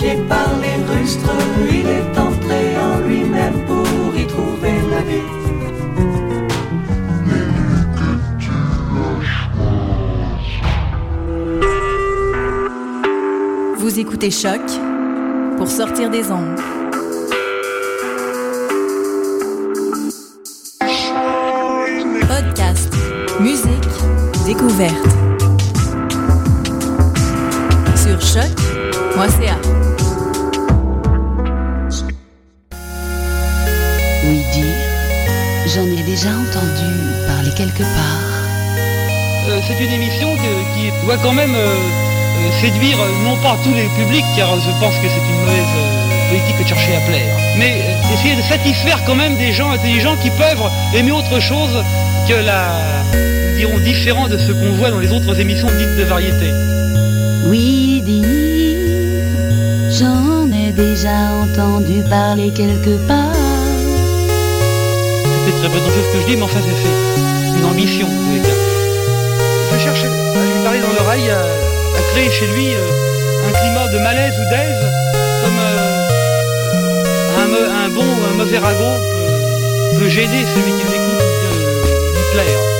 Pétrifié par les rustres, il est entré en lui-même pour y trouver la vie. Vous écoutez Choc pour sortir des ondes. Podcast, musique, découverte. Sur choc.ca. Oui déjà entendu parler quelque part. Euh, c'est une émission que- qui doit quand même euh, euh, séduire non pas tous les publics, car je pense que c'est une mauvaise euh, politique que de chercher à plaire, mais essayer de satisfaire quand même des gens intelligents qui peuvent aimer autre chose que la, nous dirons, différent de ce qu'on voit dans les autres émissions dites de variété. Oui dire, j'en ai déjà entendu parler quelque part. C'est très prétentieux ce que je dis, mais enfin c'est fait. Une ambition. Je cherche à lui parler dans l'oreille, à, créer chez lui euh, un climat de malaise ou d'aise, comme euh, un, bon ou un mauvais ragot peut, gêner celui qui l'écoute ou bien lui- lui plaire.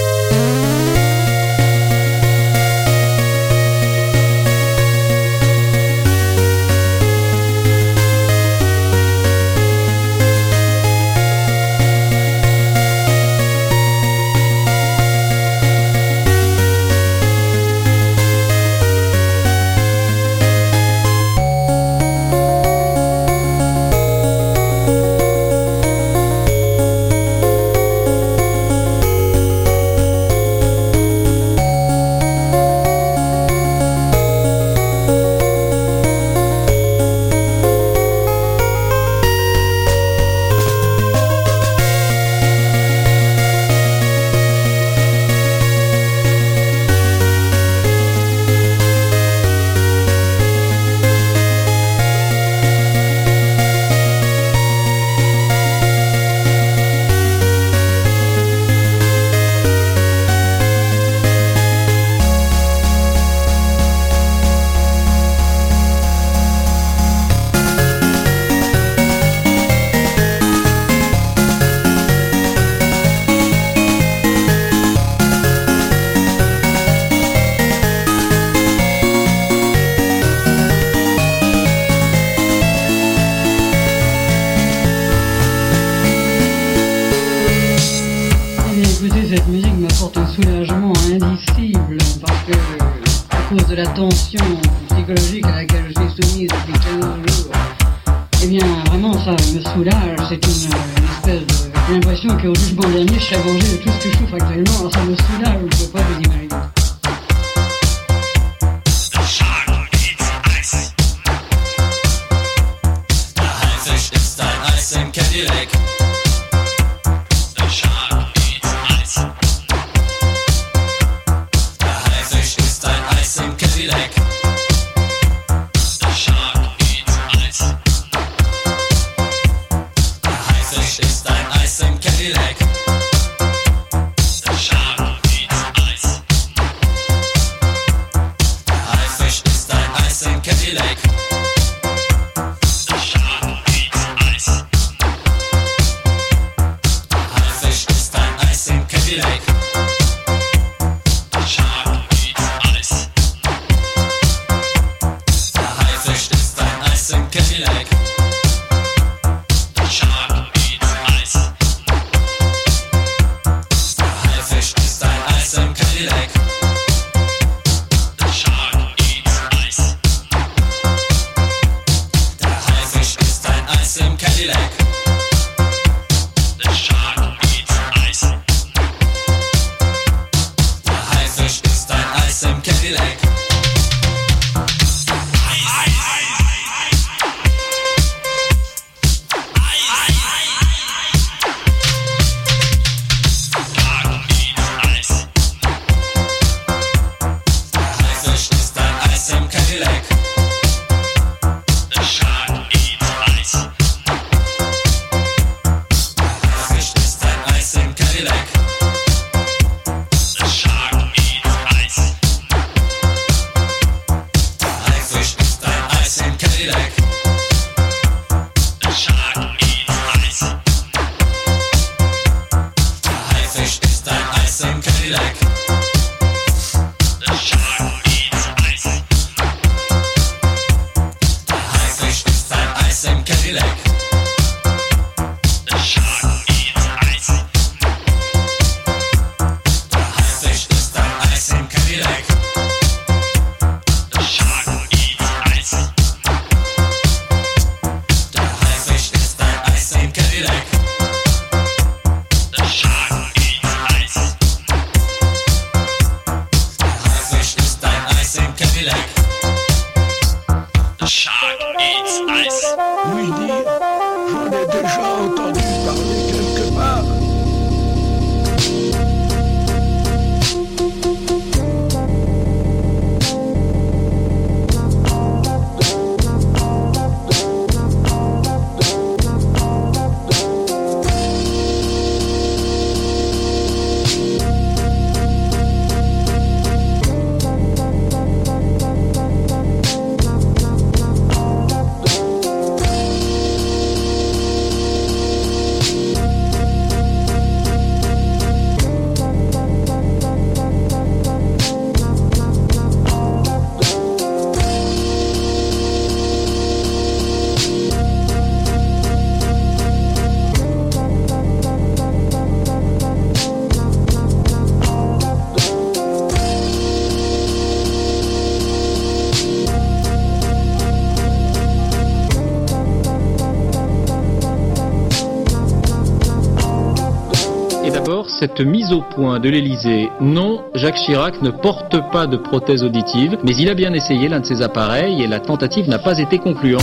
Mise au point de l'Elysée. Non, Jacques Chirac ne porte pas de prothèse auditive, mais il a bien essayé l'un de ses appareils et la tentative n'a pas été concluante.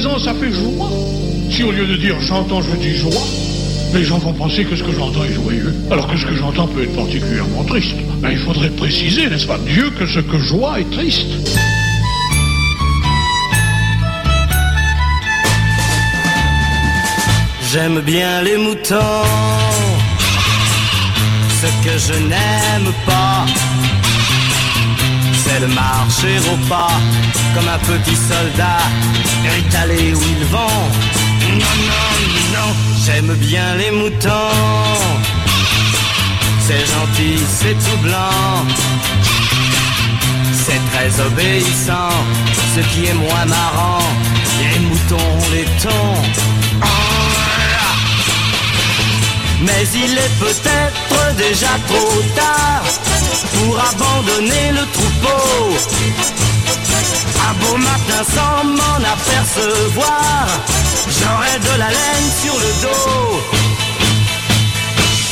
Ça fait joie. Si au lieu de dire j'entends, je dis joie, les gens vont penser que ce que j'entends est joyeux, alors que ce que j'entends peut être particulièrement triste. Ben, il faudrait préciser, n'est-ce pas, Dieu, que ce que joie est triste. J'aime bien les moutons. Ce que je n'aime pas, c'est de marcher au pas comme un petit soldat étalé où ils vont. Non, non, non, j'aime bien les moutons. C'est gentil, c'est tout blanc. C'est très obéissant, ce qui est moins marrant. Les moutons, les tons. Mais il est peut-être déjà trop tard pour abandonner le troupeau. Un beau matin sans m'en apercevoir, j'aurai de la laine sur le dos.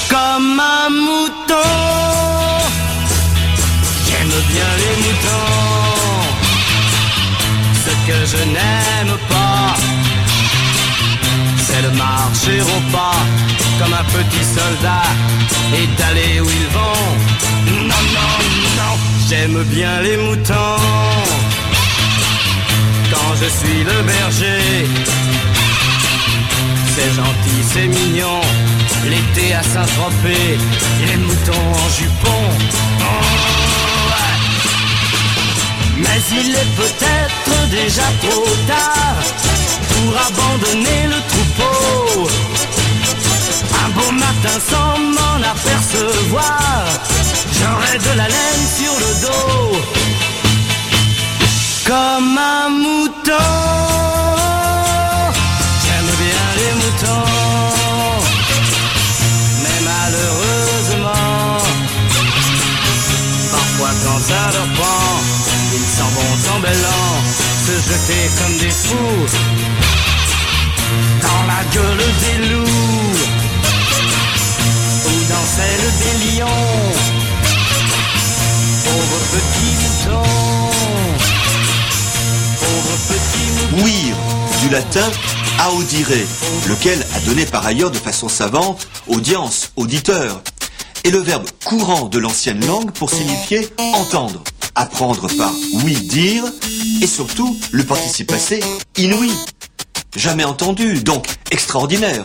Comme un mouton, j'aime bien les moutons. Ce que je n'aime pas, de marcher au pas comme un petit soldat et d'aller où ils vont. Non, non, non, j'aime bien les moutons quand je suis le berger. C'est gentil, c'est mignon, l'été à Saint-Tropez, les moutons en jupon. Oh, ouais. Mais il est peut-être déjà trop tard pour abandonner le troupeau. Un beau matin sans m'en apercevoir, j'aurai de la laine sur le dos. Ouïr, du latin audire, lequel a donné par ailleurs de façon savante audience, auditeur, et le verbe courant de l'ancienne langue pour signifier entendre, apprendre par oui dire, et surtout le participe passé inouï, jamais entendu, donc extraordinaire.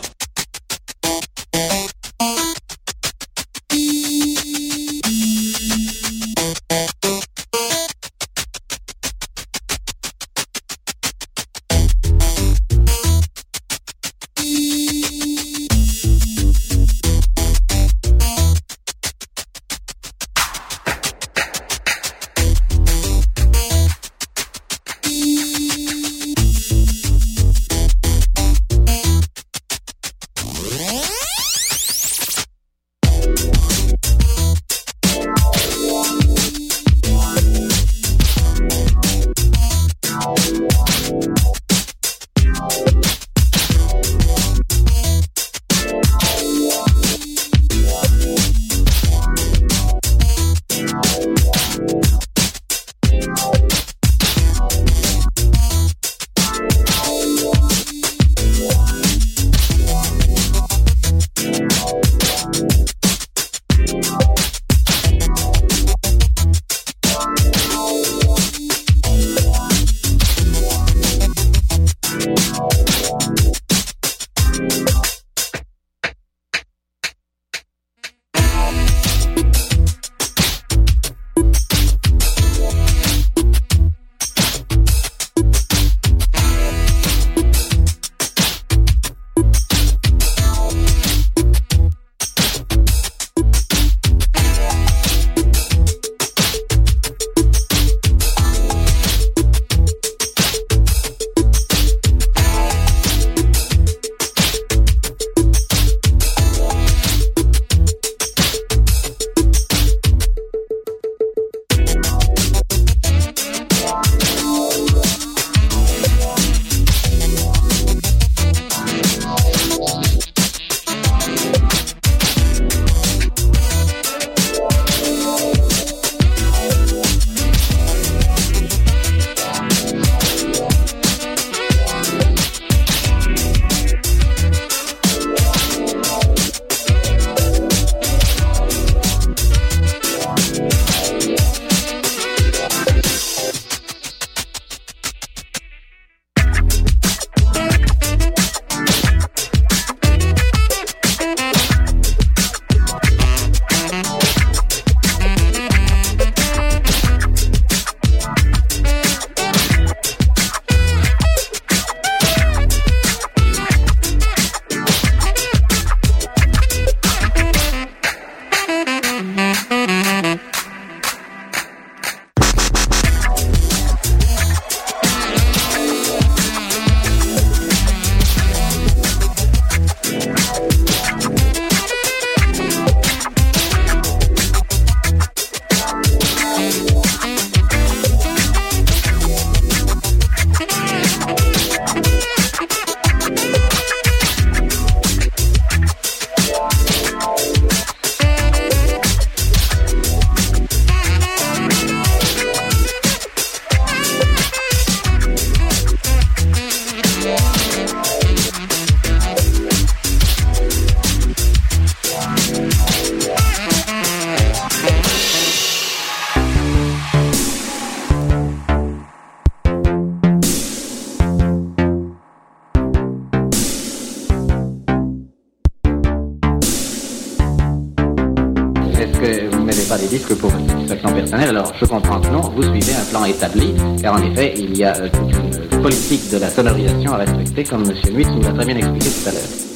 de la scolarisation à respecter, comme M. Nuit nous l'a très bien expliqué tout à l'heure.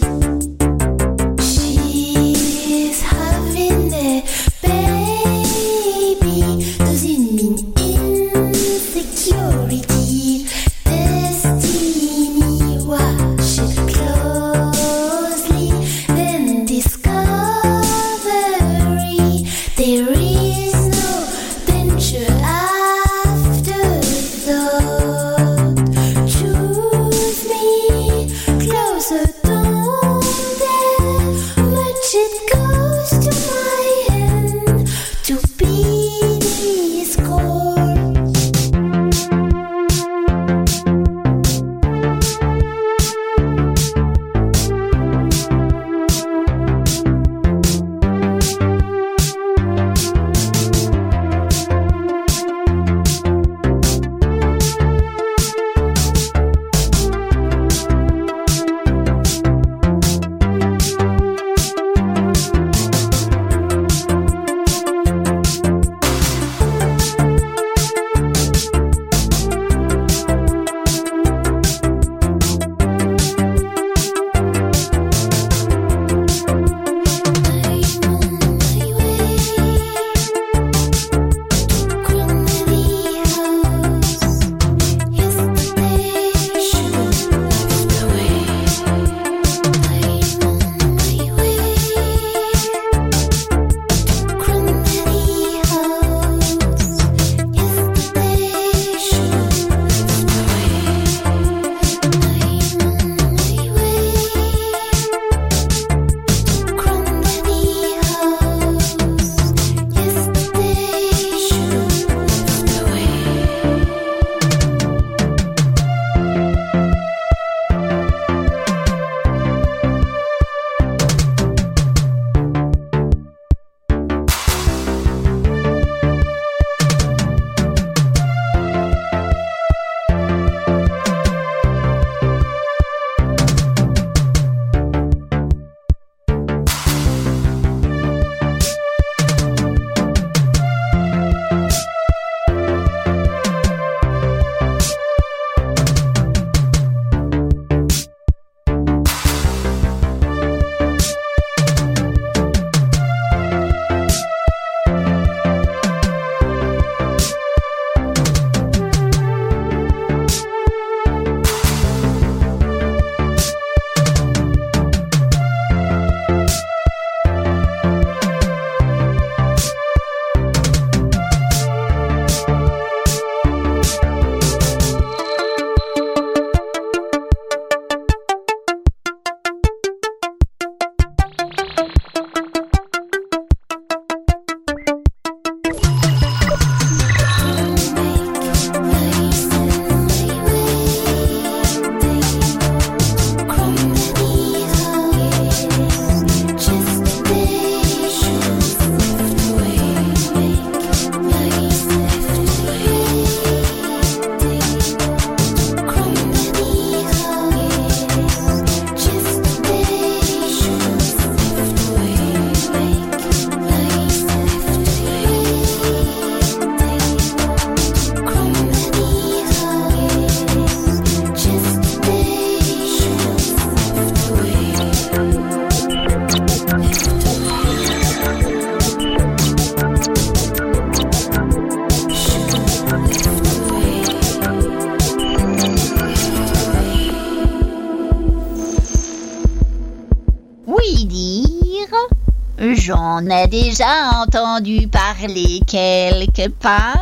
On a déjà entendu parler quelque part.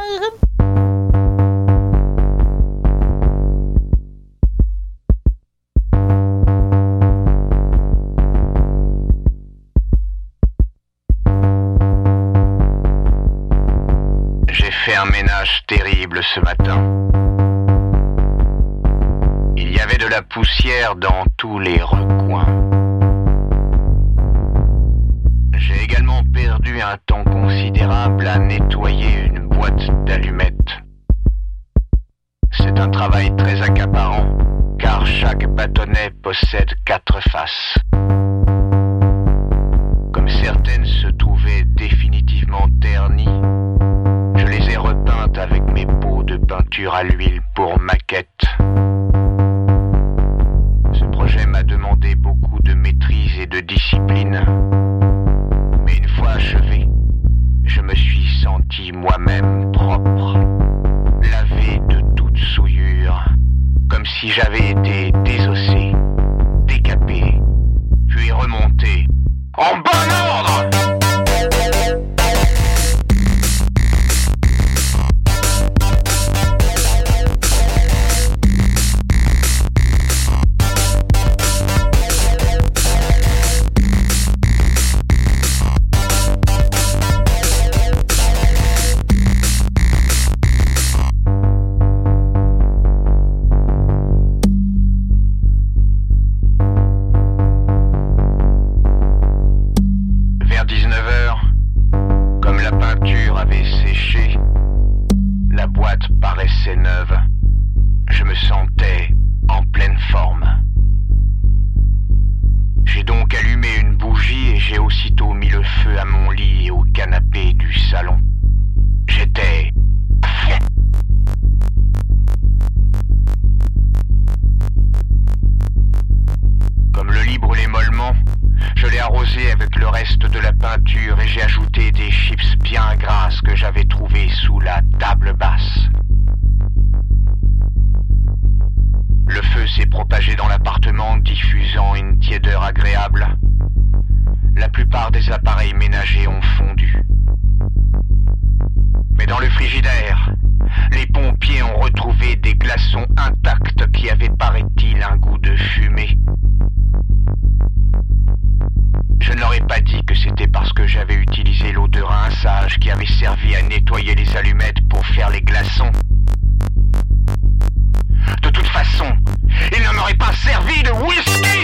travail très accaparant, car chaque bâtonnet possède quatre faces. Comme certaines se trouvaient définitivement ternies, je les ai repeintes avec mes pots de peinture à l'huile pour maquette. Ce projet m'a demandé beaucoup de maîtrise et de discipline, mais une fois achevé, je me suis senti moi-même propre souillure, comme si j'avais été désossé, décapé, puis remonté en bon. Ménagers ont fondu. Mais dans le frigidaire, les pompiers ont retrouvé des glaçons intacts qui avaient, paraît-il, un goût de fumée. Je ne leur ai pas dit que c'était parce que j'avais utilisé l'eau de rinçage qui avait servi à nettoyer les allumettes pour faire les glaçons. De toute façon, il ne m'aurait pas servi de whisky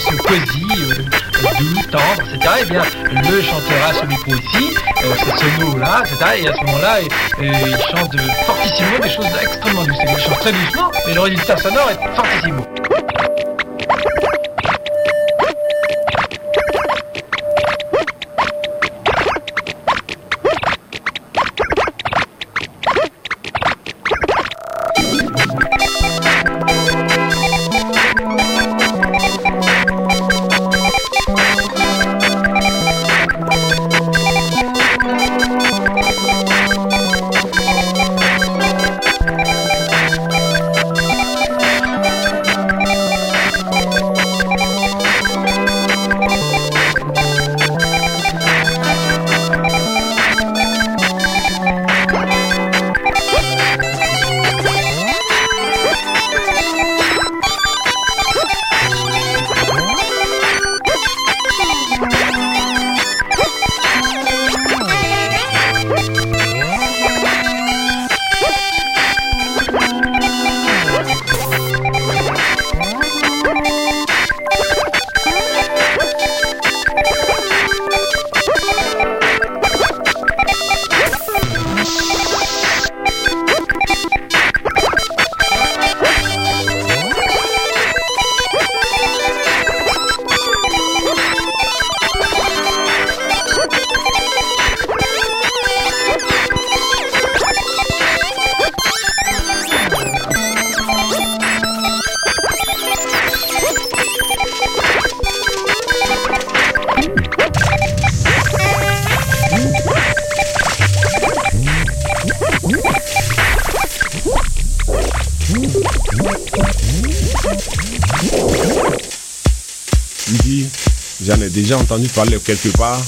morceaux cosy, euh, euh, doux, tendre etc., et eh bien, le chantera euh, ce micro-ici, ce sono-là, etc., et à ce moment-là, il chante fortissimo des choses extrêmement douces. Il chante très doucement, mais le résultat sonore est fortissimo. J'en ai déjà entendu parler quelque part.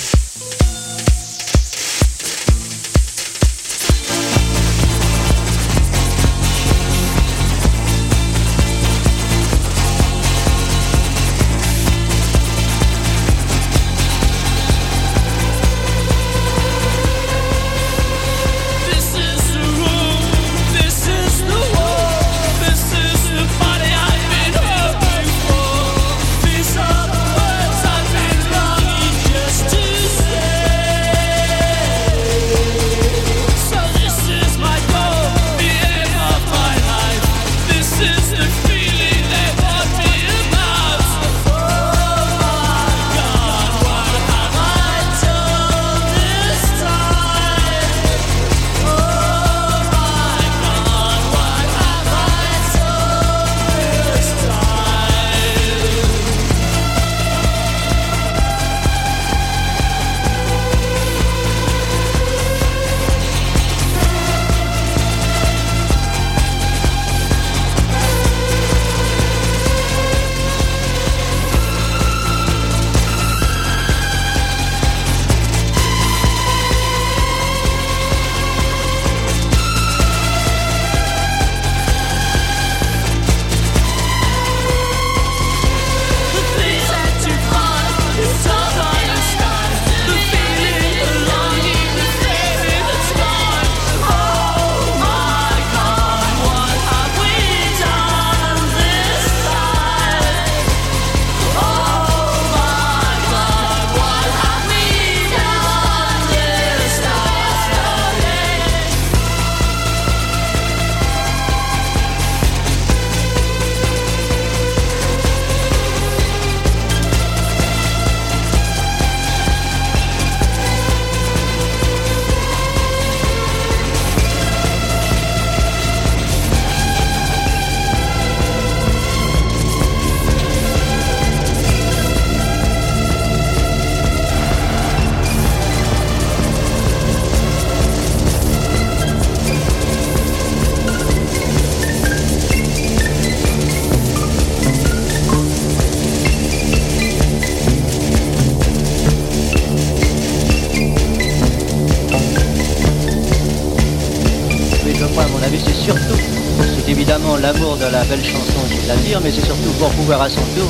Pouvoir à son tour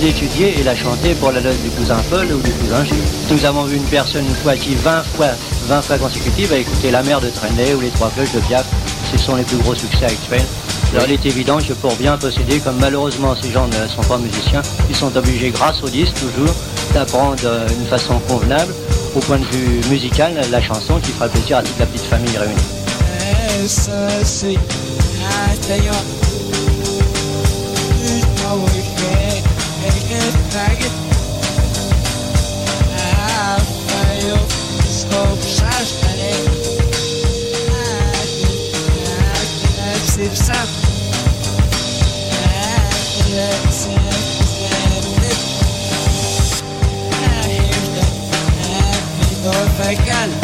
l'étudier et la chanter pour la note du cousin Paul ou du cousin Gilles. Nous avons vu une personne une fois qui 20 fois, 20 fois consécutives a écouté La mer de Trenet ou Les trois cloches de Piaf. Ce sont les plus gros succès actuels. Alors il est évident que pour bien posséder, comme malheureusement ces gens ne sont pas musiciens, ils sont obligés, grâce au disque toujours, d'apprendre euh, une façon convenable, au point de vue musical, la chanson qui fera plaisir à toute la petite famille réunie. I can.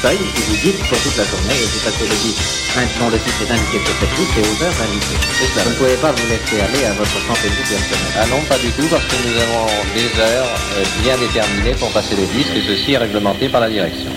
Feuille qui vous dit pour toute la journée, et vous passez le disque un- dont le titre est indiqué sur cette liste et aux heures indiquées. Vous ne pouvez pas vous laisser aller à votre fantaisie personnelle. Ah non, pas du tout, parce que nous avons des heures euh, bien déterminées pour passer les disques, et ceci est réglementé par la direction.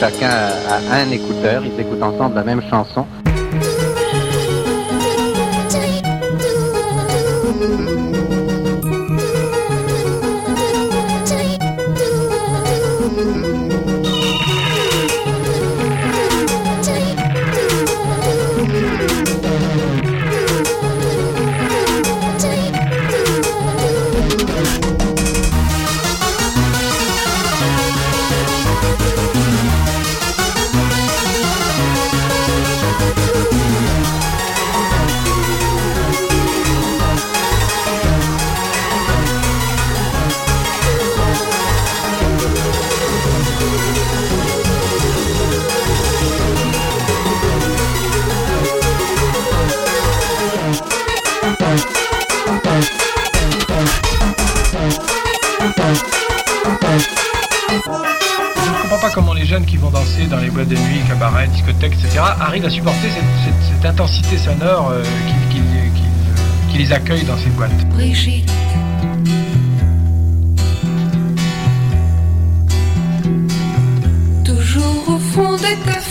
Chacun a un écouteur, ils écoutent ensemble la même chanson. Etc., arrivent à supporter cette, cette- cette intensité sonore euh, qui, qui- qui- qui les accueille dans ces boîtes. Brigitte. Toujours au fond des cafés.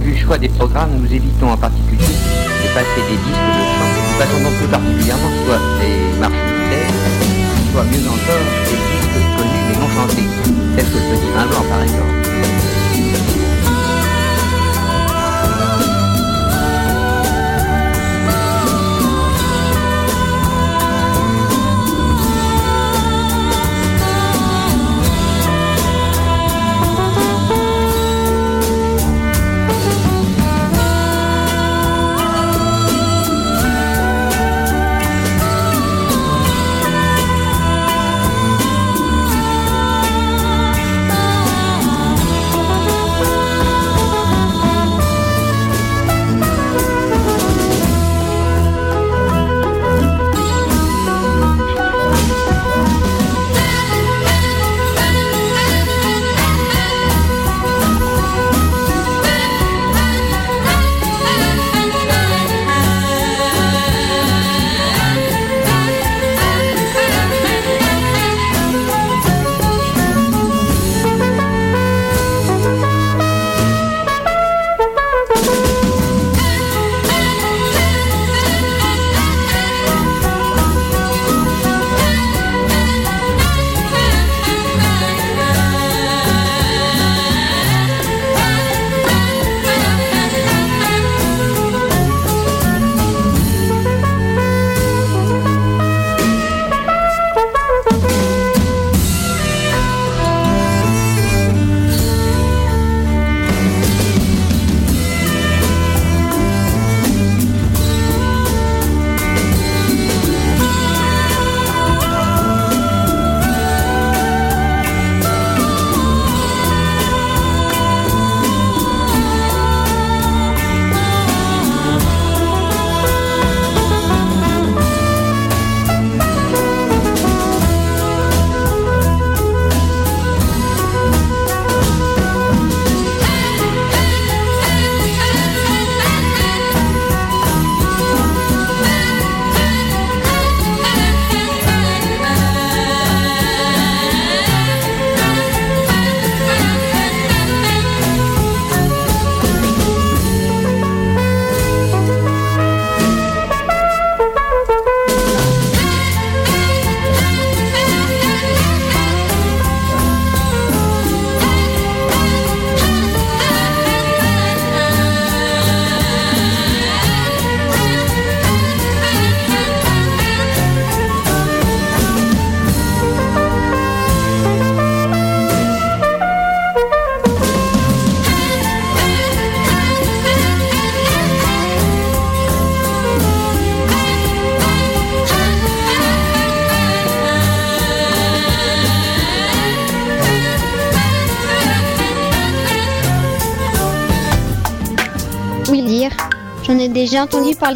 Des programmes, nous évitons en particulier de passer des disques de chant. Nous passons donc plus particulièrement soit des marches militaires, soit mieux encore des disques connus mais non chantés, tels que le petit blanc par exemple.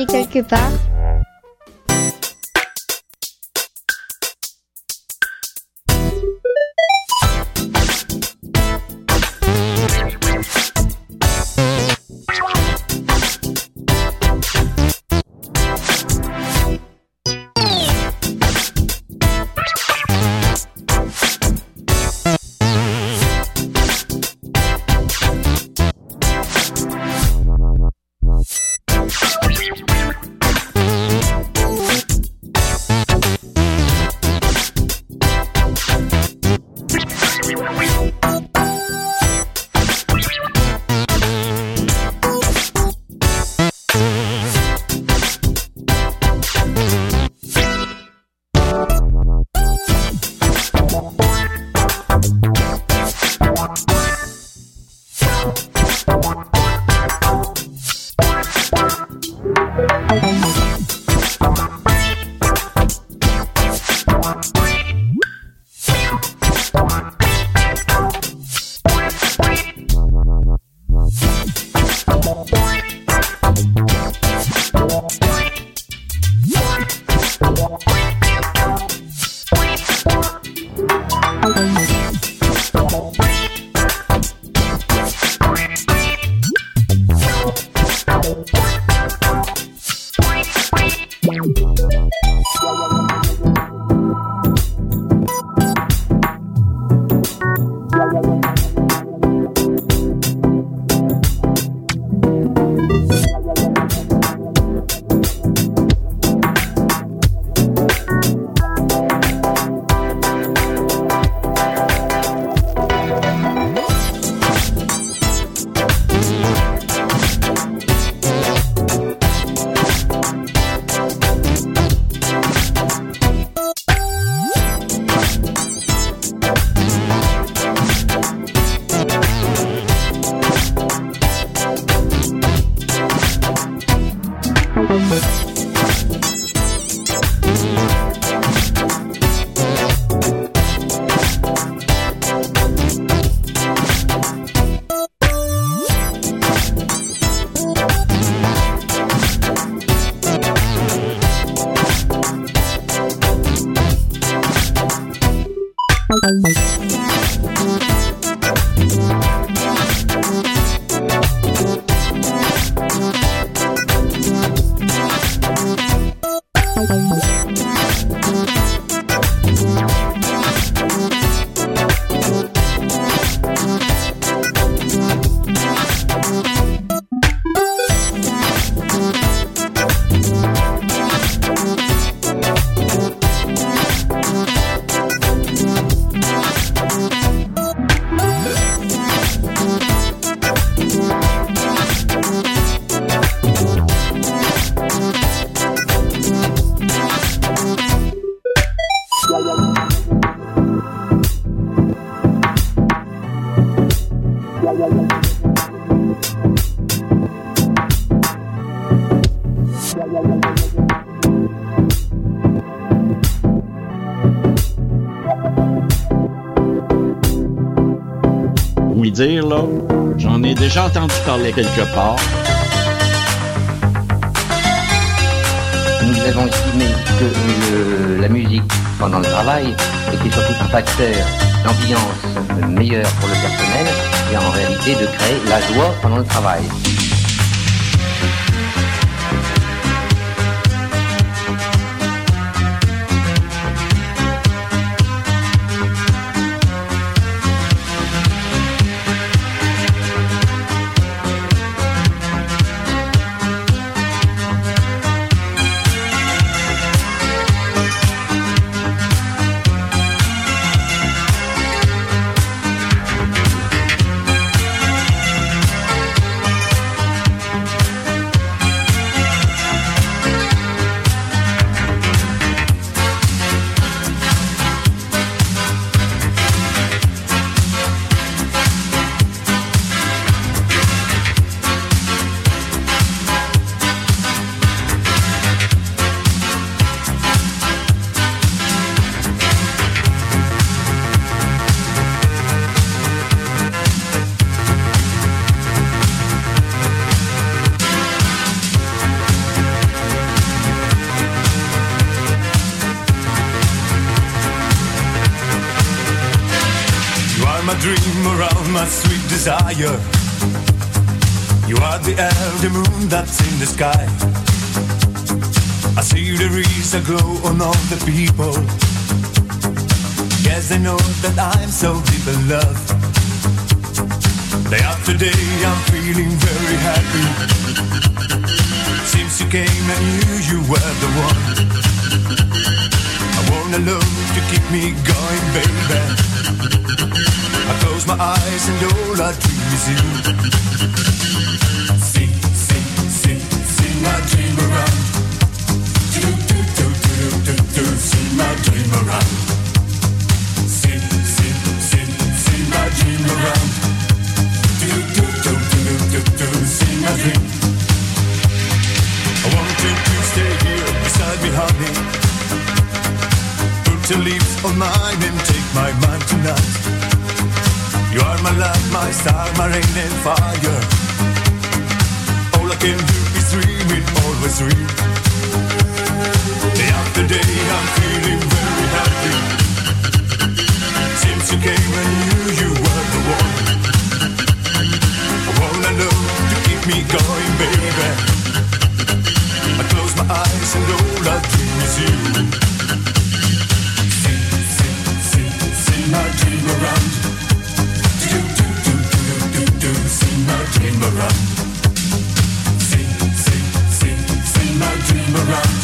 Quelque part. Là, j'en ai déjà entendu parler quelque part. Nous avons estimé que la musique pendant le travail était surtout un facteur d'ambiance meilleure pour le personnel et en réalité de créer la joie pendant le travail. Desire. You are the the moon that's in the sky. I see there is a glow on all the people. Yes, I know that I'm so deep in love. Day after day, I'm feeling very happy. Since you came, I knew you were the one. I want a love to keep me going, baby. I close my eyes and all I dream is you. You are my light, my star, my rain and fire. All I can do is dream it, always dream. Day after day, I'm feeling very happy. Since you came, I knew you were the one. I wanna know to keep me going, baby. I close my eyes and all I dream is you. See, see, see, see my dream around. dreamer. Sing, sing, sing, sing my dreamer up.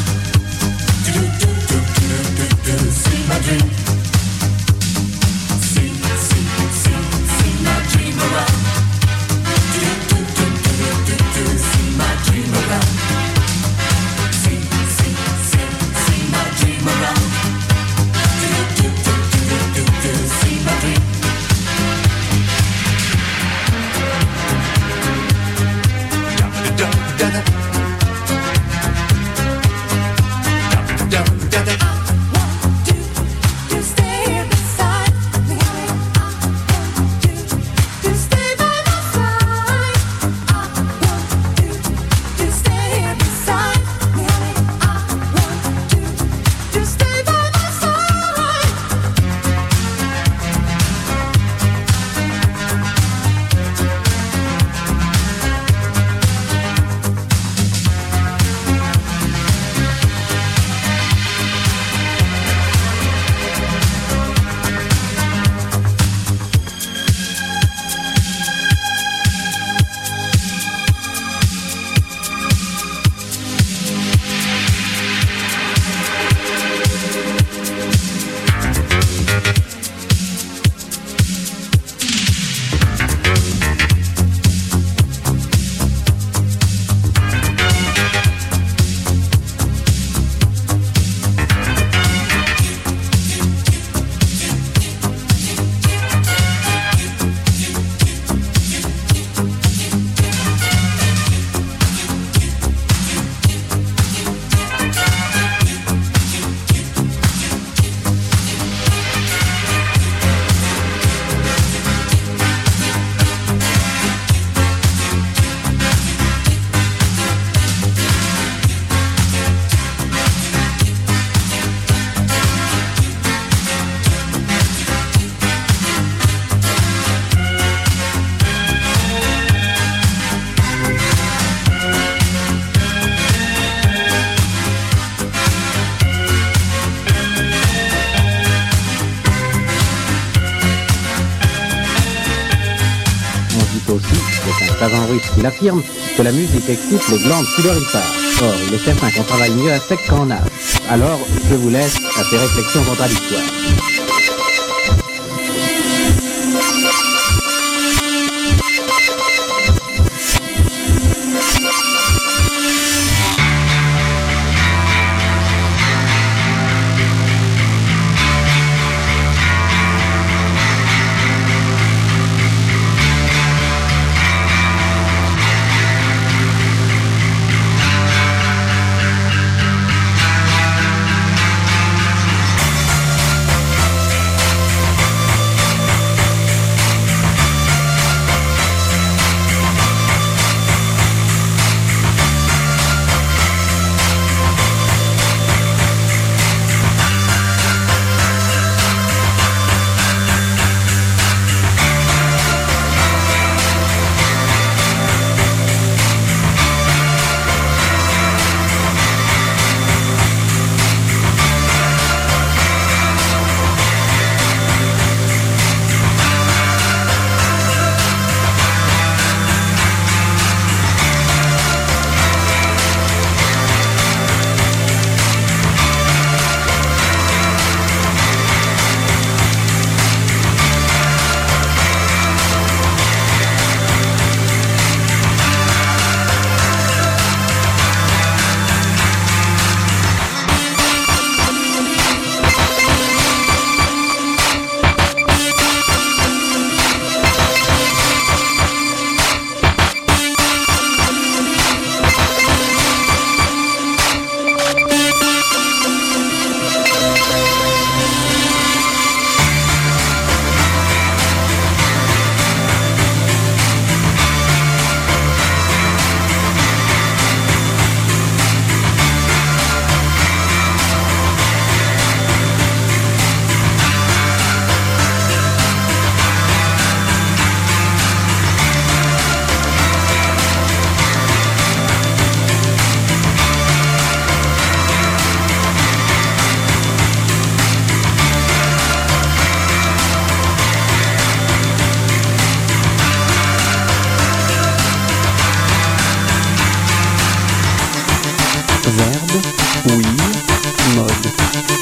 Qu'il affirme que la musique excite les glandes sudoripare. Or, il est certain qu'on travaille mieux à sec qu'en âge. Alors, je vous laisse à ces réflexions contradictoires.